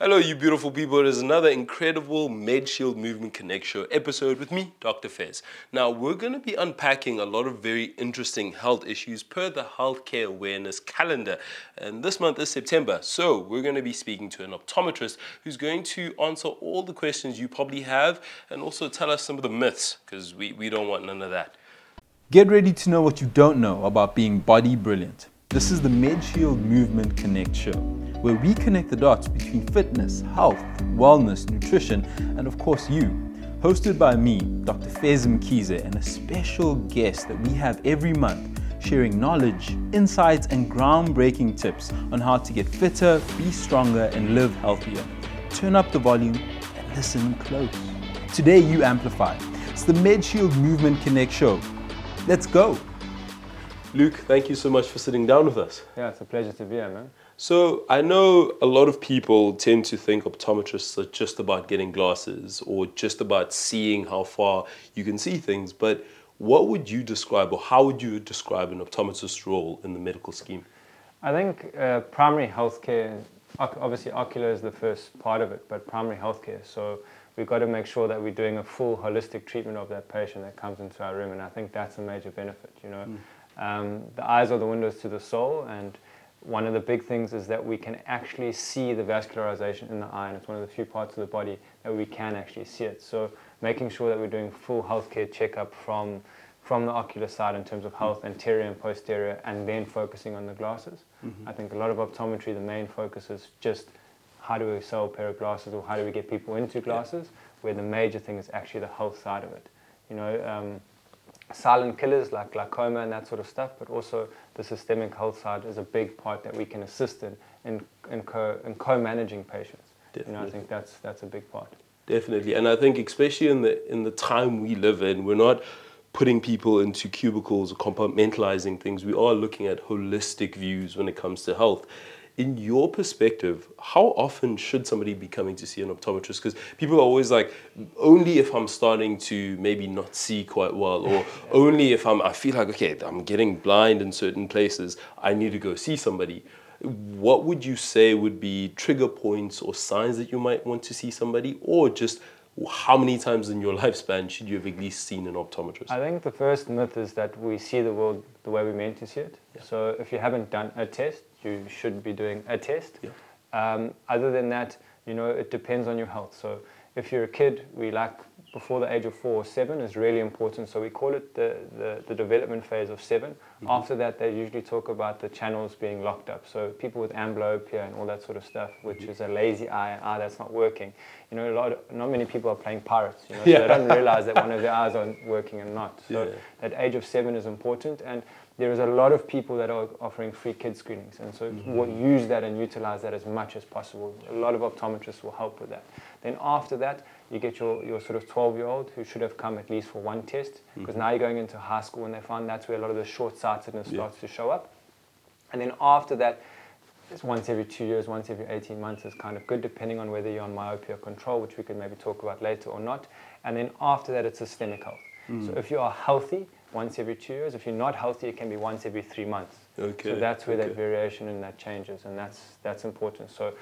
Hello, you beautiful people. It is another incredible MedShield Movement Connect Show episode with me, Dr. Fez. Now, we're going to be unpacking a lot of very interesting health issues per the Healthcare Awareness Calendar. And this month is September, so we're going to be speaking to an optometrist who's going to answer all the questions you probably have and also tell us some of the myths, because we, we don't want none of that. Get ready to know what you don't know about being body brilliant. This is the MedShield Movement Connect Show, where we connect the dots between fitness, health, wellness, nutrition, and of course you. Hosted by me, Dr. Fez Mkhize, and a special guest that we have every month sharing knowledge, insights, and groundbreaking tips on how to get fitter, be stronger, and live healthier. Turn up the volume and listen close. Today, you amplify. It's the MedShield Movement Connect Show. Let's go. Luke, thank you so much for sitting down with us. Yeah, it's a pleasure to be here, man. So, I know a lot of people tend to think optometrists are just about getting glasses or just about seeing how far you can see things, but what would you describe or how would you describe an optometrist's role in the medical scheme? I think uh, primary healthcare, obviously ocular is the first part of it, but primary healthcare. So we've got to make sure that we're doing a full holistic treatment of that patient that comes into our room, and I think that's a major benefit. You know, um, the eyes are the windows to the soul, and one of the big things is that we can actually see the vascularization in the eye, and it's one of the few parts of the body that we can actually see it. So making sure that we're doing full healthcare checkup from from the ocular side in terms of health, anterior and posterior, and then focusing on the glasses. I think a lot of optometry, the main focus is just how do we sell a pair of glasses or how do we get people into glasses, where the major thing is actually the health side of it. You know, um, silent killers like glaucoma and that sort of stuff, but also the systemic health side is a big part that we can assist in in, in, co, in co-managing patients. You know, I think that's that's a big part. Definitely, and I think especially in the in the time we live in, we're not putting people into cubicles or compartmentalizing things. We are looking at holistic views when it comes to health. In your perspective, how often should somebody be coming to see an optometrist? Because people are always like, only if I'm starting to maybe not see quite well, or only if I'm I feel like okay, I'm getting blind in certain places, I need to go see somebody. What would you say would be trigger points or signs that you might want to see somebody, or just how many times in your lifespan should you have at least seen an optometrist? I think the first myth is that we see the world the way we're meant to see it. So if you haven't done a test, you should be doing a test. Yeah. Um, other than that, you know, it depends on your health. So if you're a kid, we like before the age of four or seven is really important. So we call it the, the, the development phase of 7 mm-hmm. After that, they usually talk about the channels being locked up. So people with amblyopia and all that sort of stuff, which mm-hmm. is a lazy eye, eye that's not working. You know, a lot of, not many people are playing pirates. You know, so Yeah. they don't realize that one of their eyes aren't working and not. So Yeah. that age of seven is important and there is a lot of people that are offering free kid screenings and so mm-hmm. we'll use that and utilize that as much as possible a lot of optometrists will help with that then after that you get your, your sort of 12 year old who should have come at least for one test because mm-hmm. now you're going into high school and they find that's where a lot of the short-sightedness Yeah. starts to show up and then after that it's once every two years, once every 18 months is kind of good, depending on whether you're on myopia control, which we could maybe talk about later or not. And then after that, it's systemic health. So mm. if you are healthy, once every two years. If you're not healthy, it can be once every three months. Okay, So that's where okay. that variation and that changes, and that's that's important. So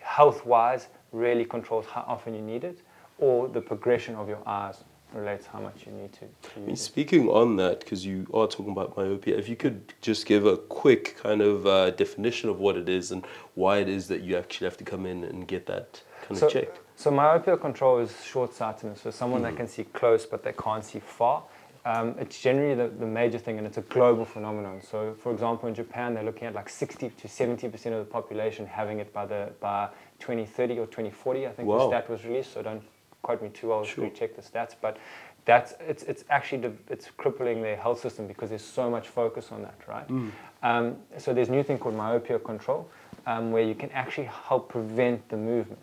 health-wise really controls how often you need it, or the progression of your eyes relates how much you need to, to I mean, speaking on that, because you are talking about myopia, if you could just give a quick kind of uh, definition of what it is and why it is that you actually have to come in and get that kind So, of checked. so myopia control is short-sightedness, so someone Mm. that can see close but they can't see far. Um, it's generally the, the major thing, and it's a global phenomenon. So, for example, in Japan, they're looking at like 60 to 70 percent of the population having it by the by 2030 or 2040. I think Wow. the stat was released. So don't quote me too well Sure. to check the stats, but that's it's it's actually the, it's crippling their health system because there's so much focus on that, right? Um, so there's a new thing called myopia control, um, where you can actually help prevent the movement.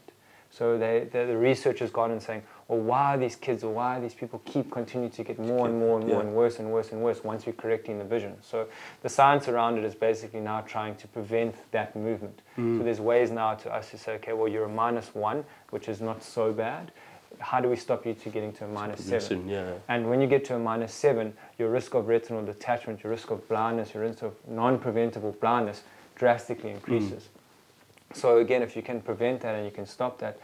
So they, the, the research has gone and saying, well, why are these kids or why are these people keep continuing to get more and more and more Yeah. and worse and worse and worse once we're correcting the vision? So the science around it is basically now trying to prevent that movement. So there's ways now to us to say, okay, well, you're a minus one, which is not so bad. How do we stop you to getting to a minus seven? Yeah. And when you get to a minus seven, your risk of retinal detachment, your risk of blindness, your risk of non-preventable blindness drastically increases. So again, if you can prevent that and you can stop that,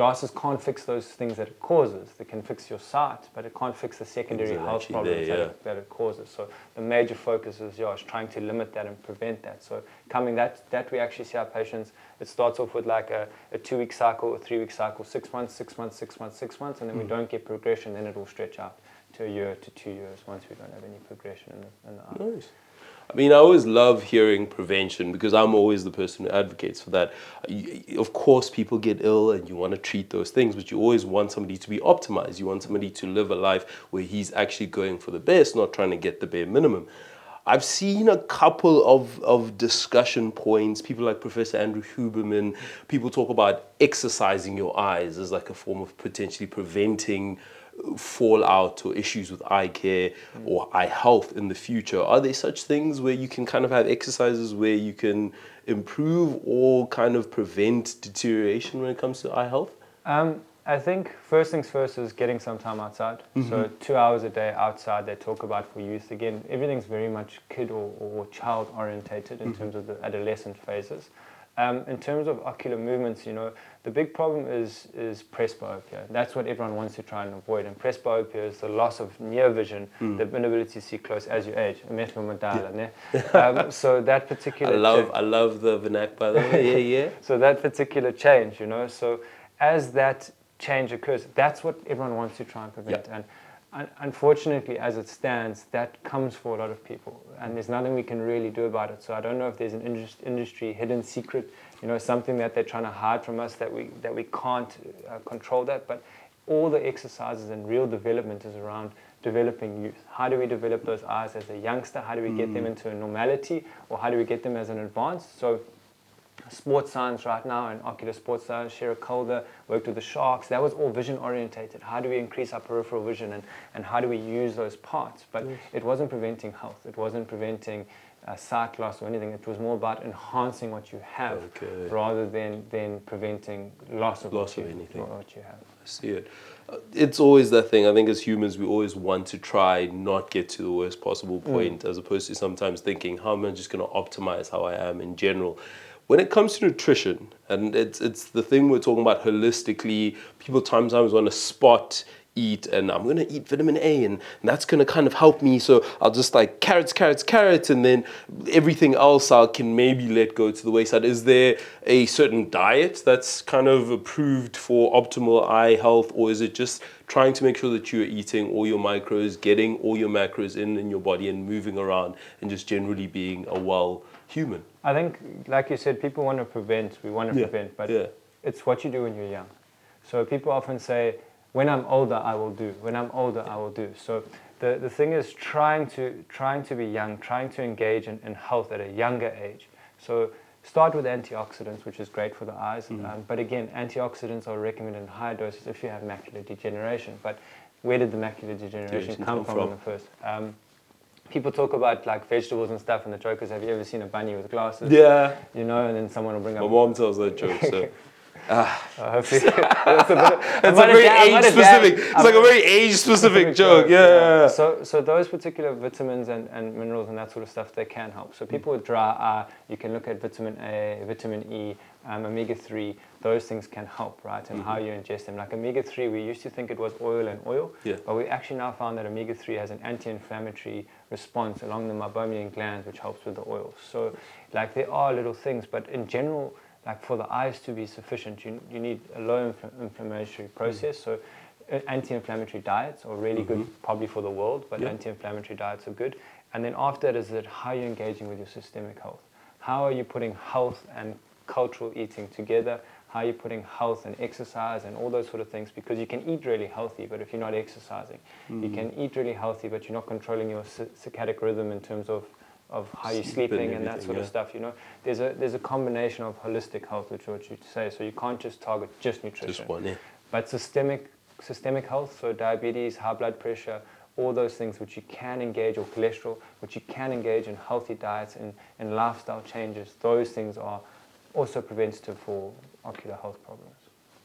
glasses can't fix those things that it causes. They can fix your sight, but it can't fix the secondary health problems there, that, yeah. it, that it causes. So the major focus is, yeah, is trying to limit that and prevent that. So coming that, that we actually see our patients, it starts off with like a, a two-week cycle, a three-week cycle, six months, six months, six months, six months, and then we Mm. don't get progression, then it will stretch out to a year to two years once we don't have any progression in the, in the eye. Nice. I mean, I always love hearing prevention because I'm always the person who advocates for that. Of course, people get ill and you want to treat those things, but you always want somebody to be optimized. You want somebody to live a life where he's actually going for the best, not trying to get the bare minimum. I've seen a couple of, of discussion points. People like Professor Andrew Huberman, people talk about exercising your eyes as like a form of potentially preventing fallout or issues with eye care or eye health in the future. Are there such things where you can kind of have exercises where you can improve or kind of prevent deterioration when it comes to eye health? Um, I think first things first is getting some time outside. So two hours a day outside. They talk about for youth again. Everything's very much kid or, or child orientated in terms of the adolescent phases. Um, in terms of ocular movements, you know, the big problem is is presbyopia. That's what everyone wants to try and avoid. And presbyopia is the loss of near vision, the inability to see close as you age. Um, so that particular... I love I love the vernac by the way. Yeah, yeah. so that particular change, you know, so as that change occurs, that's what everyone wants to try and prevent. And un- unfortunately, as it stands, that comes for a lot of people, and there's nothing we can really do about it. So I don't know if there's an indus- industry hidden secret, you know, something that they're trying to hide from us that we that we can't uh, control that. But all the exercises and real development is around developing youth. How do we develop those eyes as a youngster? How do we get them into a normality, or how do we get them as an advanced? So sports science right now and ocular sports science, Sherylle Calder worked with the Sharks. That was all vision orientated. How do we increase our peripheral vision and, and how do we use those parts? But it wasn't preventing health. It wasn't preventing uh, sight loss or anything. It was more about enhancing what you have Okay. rather than, than preventing loss of, Loss of you, anything. what you have. I see it. Uh, It's always that thing. I think as humans, we always want to try not get to the worst possible point, as opposed to sometimes thinking, how am I just going to optimize how I am in general? When it comes to nutrition, and it's it's the thing we're talking about holistically. People sometimes want to spot eat, and I'm going to eat vitamin A, and, and that's going to kind of help me. So I'll just like carrots, carrots, carrots, and then everything else I can maybe let go to the wayside. Is there a certain diet that's kind of approved for optimal eye health, or is it just trying to make sure that you're eating all your micros, getting all your macros in in your body, and moving around, and just generally being a well human? I think, like you said, people want to prevent, we want to Yeah, prevent, but yeah. it's what you do when you're young. So people often say, when I'm older, I will do. When I'm older, I will do. So the, the thing is trying to, trying to be young, trying to engage in, in health at a younger age. So start with antioxidants, which is great for the eyes. Mm-hmm. Um, but again, antioxidants are recommended in high doses if you have macular degeneration. But where did the macular degeneration Degeneration come come from, in the first? Um, people talk about like vegetables and stuff and the jokers, have you ever seen a bunny with glasses? Yeah. You know, and then someone will bring up My mom tells that joke, so uh, hopefully, that's a, bit, it's a very dad, age specific. dad. It's I'm like a very age specific joke. Yeah. So, so those particular vitamins and, and minerals and that sort of stuff, they can help. So people with dry eye, you can look at vitamin A, vitamin E, um, omega-3. Those things can help, right? And how you ingest them. Like omega-3, we used to think it was oil and oil, Yeah. but we actually now found that omega-3 has an anti-inflammatory response along the meibomian glands, which helps with the oils. So, like there are little things, but in general, like for the eyes to be sufficient, you, you need a low infl- inflammatory process. So, uh, anti-inflammatory diets are really good, probably for the world, but Yeah. anti-inflammatory diets are good. And then after that is it how you're engaging with your systemic health. How are you putting health and cultural eating together? How you're putting health and exercise and all those sort of things? Because you can eat really healthy, but if you're not exercising, you mm. can eat really healthy, but you're not controlling your circadian rhythm in terms of, of how you're Sleep and sleeping and that sort of stuff. You know, there's a there's a combination of holistic health, which is what you say. So you can't just target just nutrition. Just one, yeah. But systemic systemic health, so diabetes, high blood pressure, all those things which you can engage, or cholesterol, which you can engage in healthy diets and, and lifestyle changes, those things are also preventative for ocular health problems.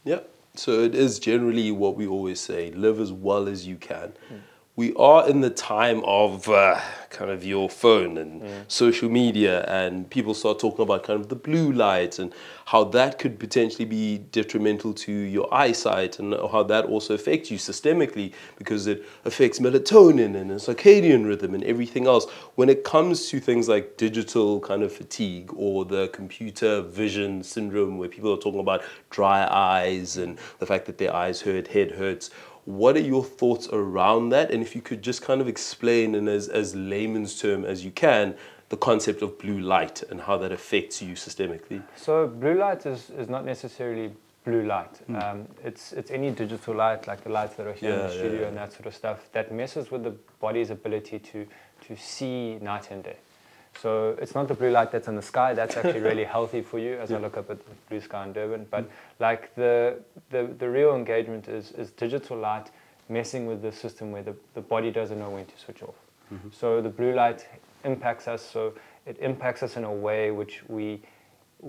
Yeah. So it is generally what we always say: live as well as you can. Hmm. We are in the time of uh, kind of your phone and social media, and people start talking about kind of the blue light and how that could potentially be detrimental to your eyesight, and how that also affects you systemically because it affects melatonin and circadian rhythm and everything else. When it comes to things like digital kind of fatigue or the computer vision syndrome, where people are talking about dry eyes and the fact that their eyes hurt, head hurts what are your thoughts around that? And if you could just kind of explain in as, as layman's term as you can, the concept of blue light and how that affects you systemically. So blue light is, is not necessarily blue light. Hmm. Um, it's, it's any digital light, like the lights that are here in Yeah, the yeah, studio yeah. and that sort of stuff, that messes with the body's ability to, to see night and day. So it's not the blue light that's in the sky. That's actually really healthy for you as I look up at the blue sky in Durban. But mm-hmm. like the, the, the real engagement is, is digital light messing with the system where the, the body doesn't know when to switch off. Mm-hmm. So the blue light impacts us. So it impacts us in a way which we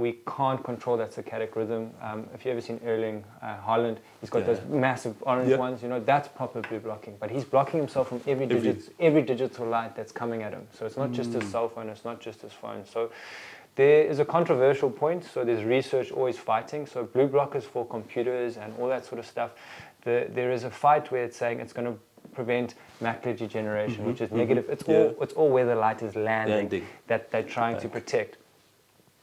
we can't control that circadian rhythm. Um, if you ever seen Erling uh, Haaland, he's got Yeah. those massive orange Yeah. ones. You know that's proper blue blocking. But he's blocking himself from every, digit, every digital light that's coming at him. So it's not just Mm. his cell phone. It's not just his phone. So there is a controversial point. So there's research always fighting. So blue blockers for computers and all that sort of stuff. The, there is a fight where it's saying it's going to prevent macular degeneration, which is negative. It's all Mm-hmm. Yeah. it's all where the light is landing, Landing. that they're trying to protect.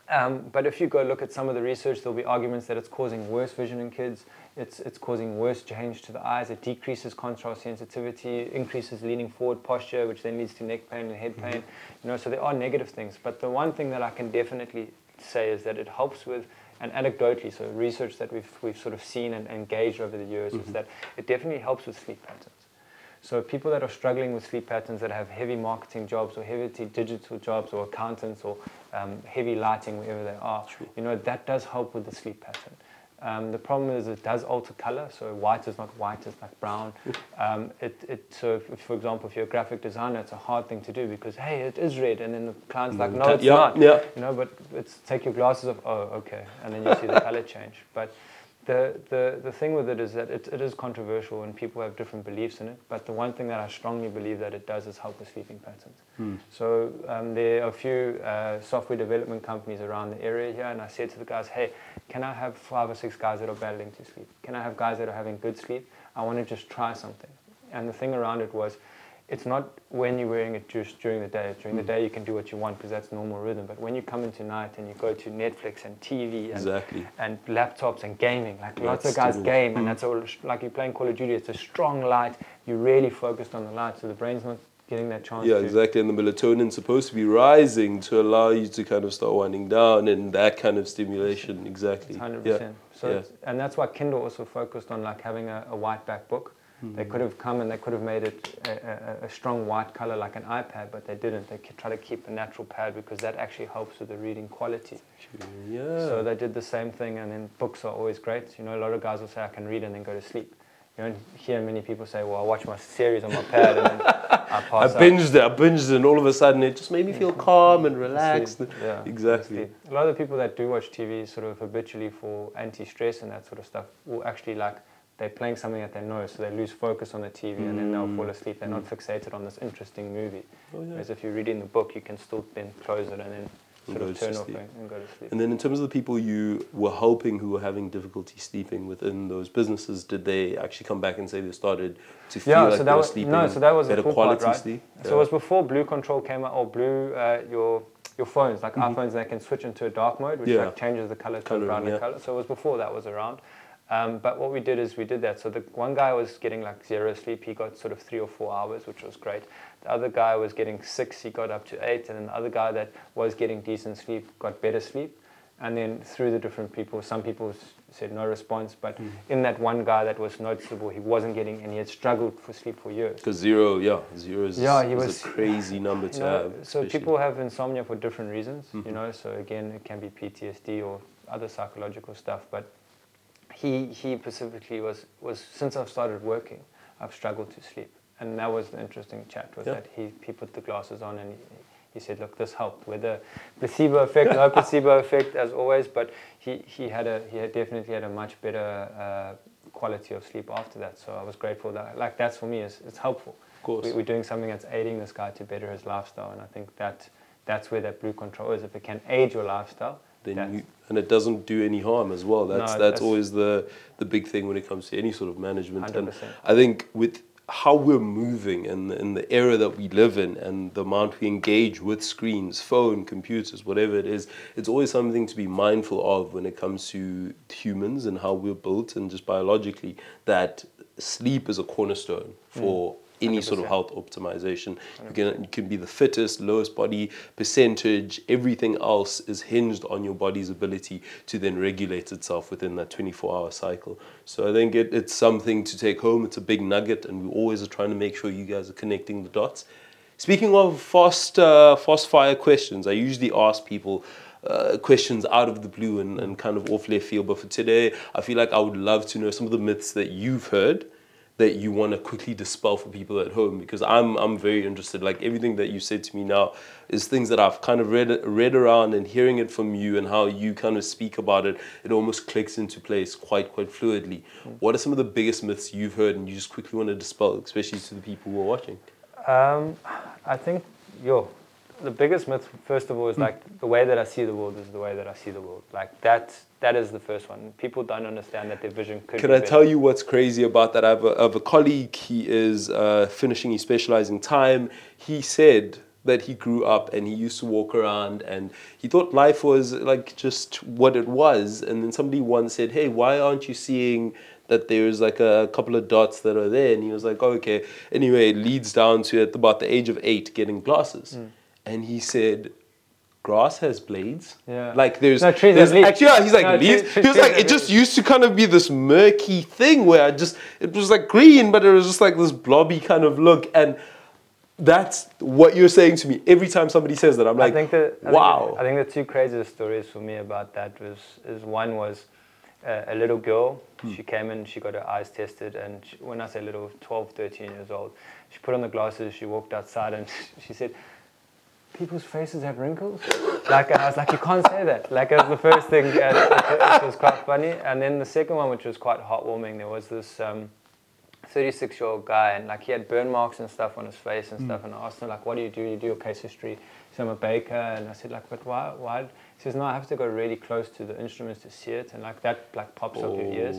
Um, but if you go look at some of the research, there'll be arguments that it's causing worse vision in kids. It's, it's causing worse change to the eyes. It decreases contrast sensitivity, increases leaning forward posture, which then leads to neck pain and head pain. You know, so there are negative things. But the one thing that I can definitely say is that it helps with, and anecdotally, so research that we've, we've sort of seen and engaged over the years, is that it definitely helps with sleep patterns. So people that are struggling with sleep patterns that have heavy marketing jobs or heavy digital jobs or accountants or um, heavy lighting wherever they are, you know, that does help with the sleep pattern. Um, the problem is it does alter color, so white is not white, it's like brown. Um, it, it, so, if, for example, if you're a graphic designer, it's a hard thing to do because, hey, it is red, and then the client's like, no, it's yeah, not. yeah. You know, but it's take your glasses off, oh, okay, and then you see the color change. But the, the, the thing with it is that it, it is controversial and people have different beliefs in it. But the one thing that I strongly believe that it does is help with sleeping patterns. So um, there are a few uh, software development companies around the area here, and I said to the guys, hey, can I have five or six guys that are battling to sleep? Can I have guys that are having good sleep? I want to just try something. And the thing around it was, it's not when you're wearing it just during the day. During the hmm. day, you can do what you want because that's normal rhythm. But when you come into night and you go to Netflix and TV and, Exactly. and laptops and gaming, like lots of guys still- game, and hmm. that's all like you're playing Call of Duty. It's a strong light. You're really focused on the light, so the brain's not getting that chance. Yeah, to, exactly. And the melatonin's supposed to be rising to allow you to kind of start winding down and that kind of stimulation. Exactly. Hundred Yeah. percent. So, yeah. and that's why Kindle also focused on like having a, a white back book. Hmm. They could have come and they could have made it a, a, a strong white color like an iPad, but they didn't. They try to keep a natural pad because that actually helps with the reading quality. Yeah. So they did the same thing, and then books are always great. You know, a lot of guys will say I can read and then go to sleep. You don't hear many people say, "Well, I watch my series on my pad and then I I pass out." binged it, I binged it, and all of a sudden it just made me feel calm and relaxed. Yeah, exactly. A lot of the people that do watch TV sort of habitually for anti-stress and that sort of stuff will actually like they're playing something that they know, so they lose focus on the TV and then they'll fall asleep. They're not fixated on this interesting movie. Oh, yeah. Whereas if you're reading the book, you can still then close it and then And sort of go to turn off and, and go to sleep. And then, in terms of the people you were helping who were having difficulty sleeping within those businesses, did they actually come back and say they started to feel yeah, like so they that were was sleeping no, so that was better cool quality part, right? sleep? So it was before Blue Control came out, or Blue uh, your your phones like iPhones, they can switch into a dark mode, which Mm-hmm. Yeah. like changes the color to a browner yeah. color. So it was before that was around. Um, but what we did is we did that. So the one guy was getting like zero sleep. He got sort of three or four hours, which was great. The other guy was getting six. He got up to eight. And then the other guy that was getting decent sleep got better sleep. And then through the different people, some people said no response. But Mm. in that one guy that was noticeable, he wasn't getting, and he had struggled for sleep for years. Because zero, yeah, zero is, Yeah, he was- a crazy number to You know, have. so especially. people have insomnia for different reasons, Mhm. you know. So again, it can be PTSD or other psychological stuff. But he he specifically was was since I've started working, I've struggled to sleep, and that was the interesting chat. Was Yeah. that he he put the glasses on and. He, he said, "Look, this helped. Whether placebo effect, no placebo effect, as always, but he, he had a he had definitely had a much better uh, quality of sleep after that. So I was grateful that like that's for me is it's helpful. course. we, we're doing something that's aiding this guy to better his lifestyle, and I think that that's where that blue control is. If it can aid your lifestyle, then you, and it doesn't do any harm as well. That's No, that's, that's- always the the big thing when it comes to any sort of management. And 100%. I think with how we're moving and in the era that we live in and the amount we engage with screens, phone, computers, whatever it is, it's always something to be mindful of when it comes to humans and how we're built and just biologically that sleep is a cornerstone for any sort of health optimization. You can, you can be the fittest, lowest body percentage, everything else is hinged on your body's ability to then regulate itself within that 24 hour cycle. So I think it, it's something to take home. It's a big nugget, and we always are trying to make sure you guys are connecting the dots. Speaking of fast, uh, fast fire questions, I usually ask people uh, questions out of the blue and, and kind of off left field. But for today, I feel like I would love to know some of the myths that you've heard that you want to quickly dispel for people at home because I'm I'm very interested. Like everything that you said to me now is things that I've kind of read read around and hearing it from you and how you kind of speak about it. It almost clicks into place quite quite fluidly. What are some of the biggest myths you've heard and you just quickly want to dispel, especially to the people who are watching? Um, I think, yo, the biggest myth, first of all, is like the way that I see the world is the way that I see the world. Like that, that is the first one. People don't understand that their vision could. Can be I better. tell you what's crazy about that? I have a, I have a colleague, he is uh, finishing his specializing time. He said that he grew up and he used to walk around and he thought life was like just what it was. And then somebody once said, Hey, why aren't you seeing that there's like a couple of dots that are there? And he was like, oh, Okay. Anyway, it leads down to at about the age of eight getting glasses. And he said, Grass has blades. Yeah. Like there's, No, trees there's leaves. actually, yeah, he's like No, leaves. trees- he was like, it just used to kind of be this murky thing where I just it was like green, but it was just like this blobby kind of look. And that's what you're saying to me every time somebody says that. I'm like, I think that I think- wow. I think the two craziest stories for me about that was is one was uh, a little girl. Hmm. She came in, she got her eyes tested, and she, when I say little, 12, 13 years old, she put on the glasses. She walked outside, and she said. People's faces have wrinkles. Like and I was like, you can't say that. Like it was the first thing, and it, it was quite funny. And then the second one, which was quite heartwarming, there was this um, 36 year old guy and like he had burn marks and stuff on his face and stuff. And I asked him like what do you do? You do your case history. So I'm a baker. And I said like but why why? He says no I have to go really close to the instruments to see it. And like that like pops up your ears.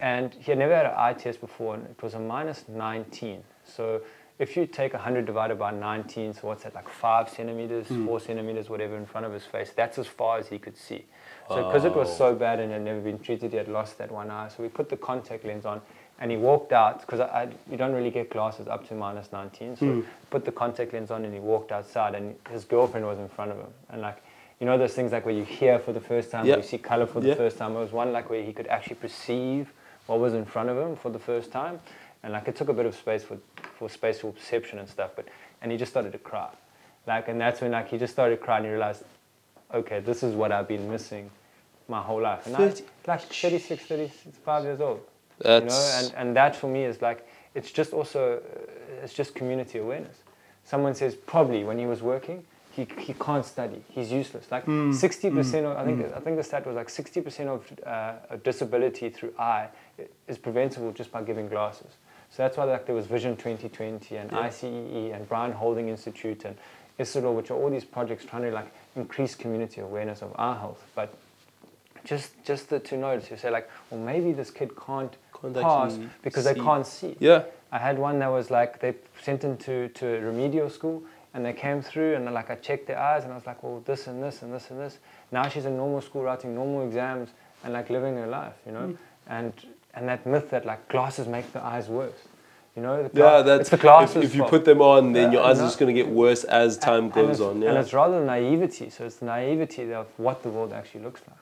And he had never had an eye test before. And it was a minus 19 so if you take 100 divided by 19 so what's that like 5 centimeters hmm. 4 centimeters whatever in front of his face that's as far as he could see. So because it was oh. so bad and had never been treated he had lost that one eye. So we put the contact lens on and he walked out because I, I, you don't really get glasses up to minus 19 so hmm. put the contact lens on and he walked outside and his girlfriend was in front of him. And like you know those things like where you hear for the first time or you see color for the Yeah. first time? It was one like where he could actually perceive what was in front of him for the first time and like it took a bit of space for, for spatial perception and stuff but and he just started to cry. Like and that's when like he just started crying. And he realized okay this is what i've been missing my whole life. And now Thirty- like 36 35 years old That's you know? And, and that for me is like it's just also uh, it's just community awareness. Someone says probably when he was working he, he can't study. He's useless. Like 60% of i think i think the stat was like 60% of uh, of disability through eye is preventable just by giving glasses so that's why like there was vision 2020 and Yeah. ICEE and Brien Holden Institute and Isidore, which are all these projects trying to like increase community awareness of our health but just just the, to know to say like well maybe this kid can't Can't pass because they can't see Yeah. I had one that was like they sent him to, to a remedial school and they came through and like I checked their eyes and I was like, well, this and this and this and this. Now she's in normal school writing normal exams and like living her life, you know. Hmm. And and that myth that like glasses make the eyes worse, you know. The Yeah, that's the glasses. if, if you fault. put them on, then Yeah, your eyes are just going to get worse as time And goes it's- on. And Yeah. it's rather naivety. So it's the naivety of what the world actually looks like.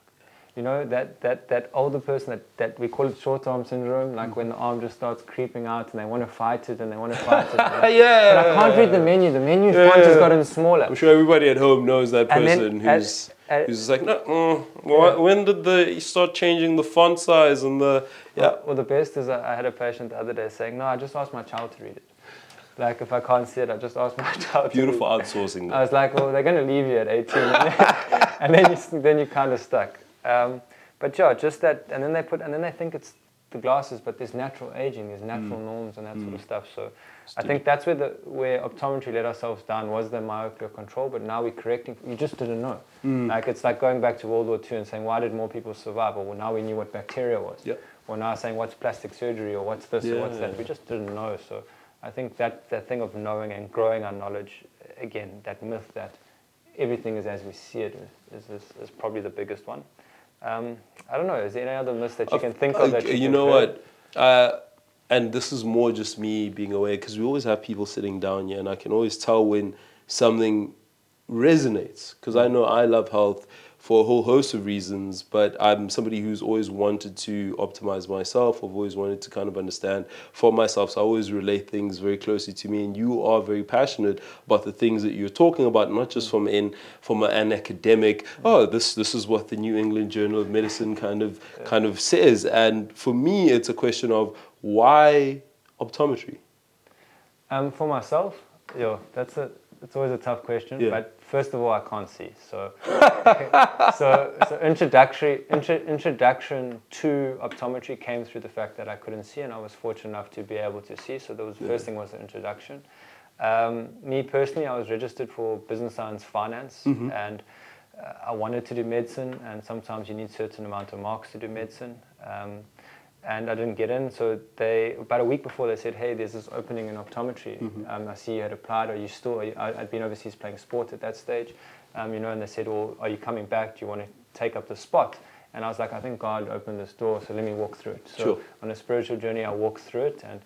You know, that, that, that older person that, that we call it short arm syndrome, like when the arm just starts creeping out and they want to fight it and they want to fight it. and yeah. but I can't read the menu. The menu Yeah, font has gotten smaller. I'm sure everybody at home knows that And then person at- who's who's just like, no, mm, wh- when did the you start changing the font size and the yeah. Well, well, the best is I had a patient the other day saying, no, I just asked my child to read it. Like if I can't see it, I just ask my child Beautiful to read outsourcing. I was like, well, they're going to leave you at 18. And then, and then, you, then you're kind of stuck. Um, but yeah, just that, and then they put, and then they think it's the glasses, but there's natural aging, there's natural mm. norms and that sort of mm. stuff. So I think that's where the where optometry let ourselves down was the myopia control, but now we're correcting. You just didn't know. Mm. Like it's like going back to World War II and saying why did more people survive? Well, now we knew what bacteria was. Yep. Or now saying what's plastic surgery or what's this or what's Yeah. that. We just didn't know. So I think that that thing of knowing and growing our knowledge, again, that myth that everything is as we see it is, is, is probably the biggest one. Um, I don't know. Is there any other myths that you can think of that you, you know what? Uh, and this is more just me being aware because we always have people sitting down here, and I can always tell when something resonates because I know I love health for a whole host of reasons, but I'm somebody who's always wanted to optimize myself. I've always wanted to kind of understand for myself. So I always relate things very closely to me, and you are very passionate about the things that you're talking about, not just from in from an academic. Oh, this this is what the New England Journal of Medicine kind of kind of says, and for me, it's a question of why optometry. Um, for myself, yeah, that's a it's always a tough question. Yeah. But first of all, I can't see, so so so introductory intro, introduction to optometry came through the fact that I couldn't see, and I was fortunate enough to be able to see. So the first thing was the introduction. Um, me personally, I was registered for business science finance, and uh, I wanted to do medicine, and sometimes you need certain amount of marks to do medicine. Um, and I didn't get in. So they about a week before they said, "Hey, there's this opening in optometry. Um, I see you had applied. Are you still? Are you, I, I'd been overseas playing sport at that stage, um, you know." And they said, "Well, are you coming back? Do you want to take up the spot?" And I was like, "I think God opened this door, so let me walk through it." So Sure. on a spiritual journey, I walked through it and.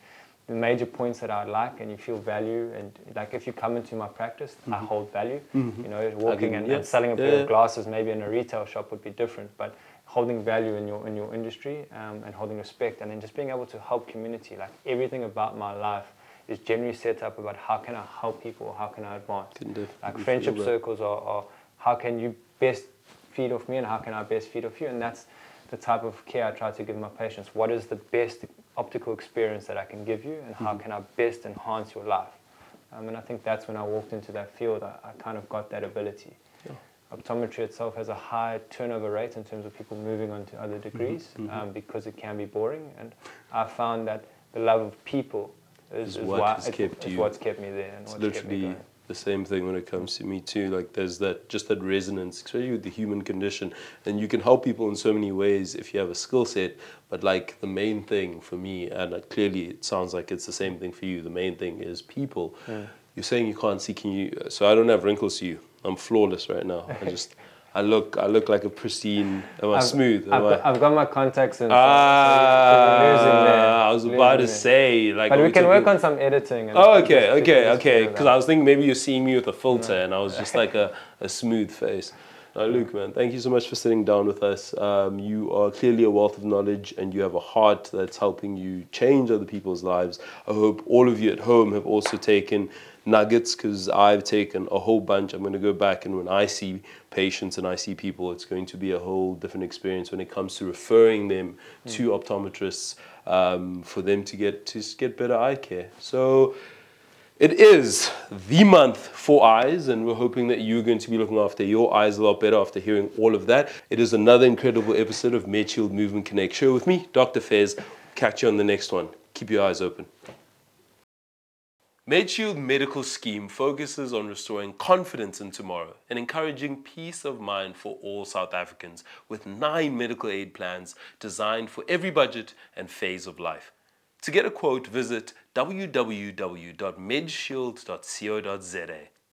The major points that I like, and you feel value, and like if you come into my practice, I hold value. You know, walking and, yeah. and selling a pair Yeah. of glasses maybe in a retail shop would be different, but holding value in your in your industry um, and holding respect, and then just being able to help community. Like everything about my life is generally set up about how can I help people, how can I advance. Like friendship circles are, are how can you best feed off me, and how can I best feed off you, and that's the type of care I try to give my patients. What is the best optical experience that I can give you, and how can I best enhance your life? Um, and I think that's when I walked into that field, I, I kind of got that ability. Optometry itself has a high turnover rate in terms of people moving on to other degrees Um, because it can be boring. And I found that the love of people is, Is is what why has it- kept you- what's kept me there and It's what's kept me literally the same thing when it comes to me too. Like there's that just that resonance, especially with the human condition, and you can help people in so many ways if you have a skill set. But like the main thing for me, and clearly it sounds like it's the same thing for you. The main thing is people. You're saying you can't see. Can you? So I don't have wrinkles to you. I'm flawless right now. I just. I look, I look like a pristine. Am I I've- smooth? Am I've, I- got, I've got my contacts in. Ah, so losing there, I was about to say like. But are we can work on some editing. And Oh, okay, okay, okay. Because. I was thinking maybe you're seeing me with a filter, and I was just like a, a smooth face. Now, Luke, man, thank you so much for sitting down with us. Um, you are clearly a wealth of knowledge, and you have a heart that's helping you change other people's lives. I hope all of you at home have also taken nuggets, because I've taken a whole bunch. I'm going to go back, and when I see patients and I see people, it's going to be a whole different experience when it comes to referring them to optometrists um, for them to get to get better eye care. So. It is the month for eyes, and we're hoping that you're going to be looking after your eyes a lot better after hearing all of that. It is another incredible episode of MedShield Movement Connect Show with me, Dr. Fez. Catch you on the next one. Keep your eyes open. MedShield Medical Scheme focuses on restoring confidence in tomorrow and encouraging peace of mind for all South Africans with nine medical aid plans designed for every budget and phase of life. To get a quote, visit www.medshield.co.za.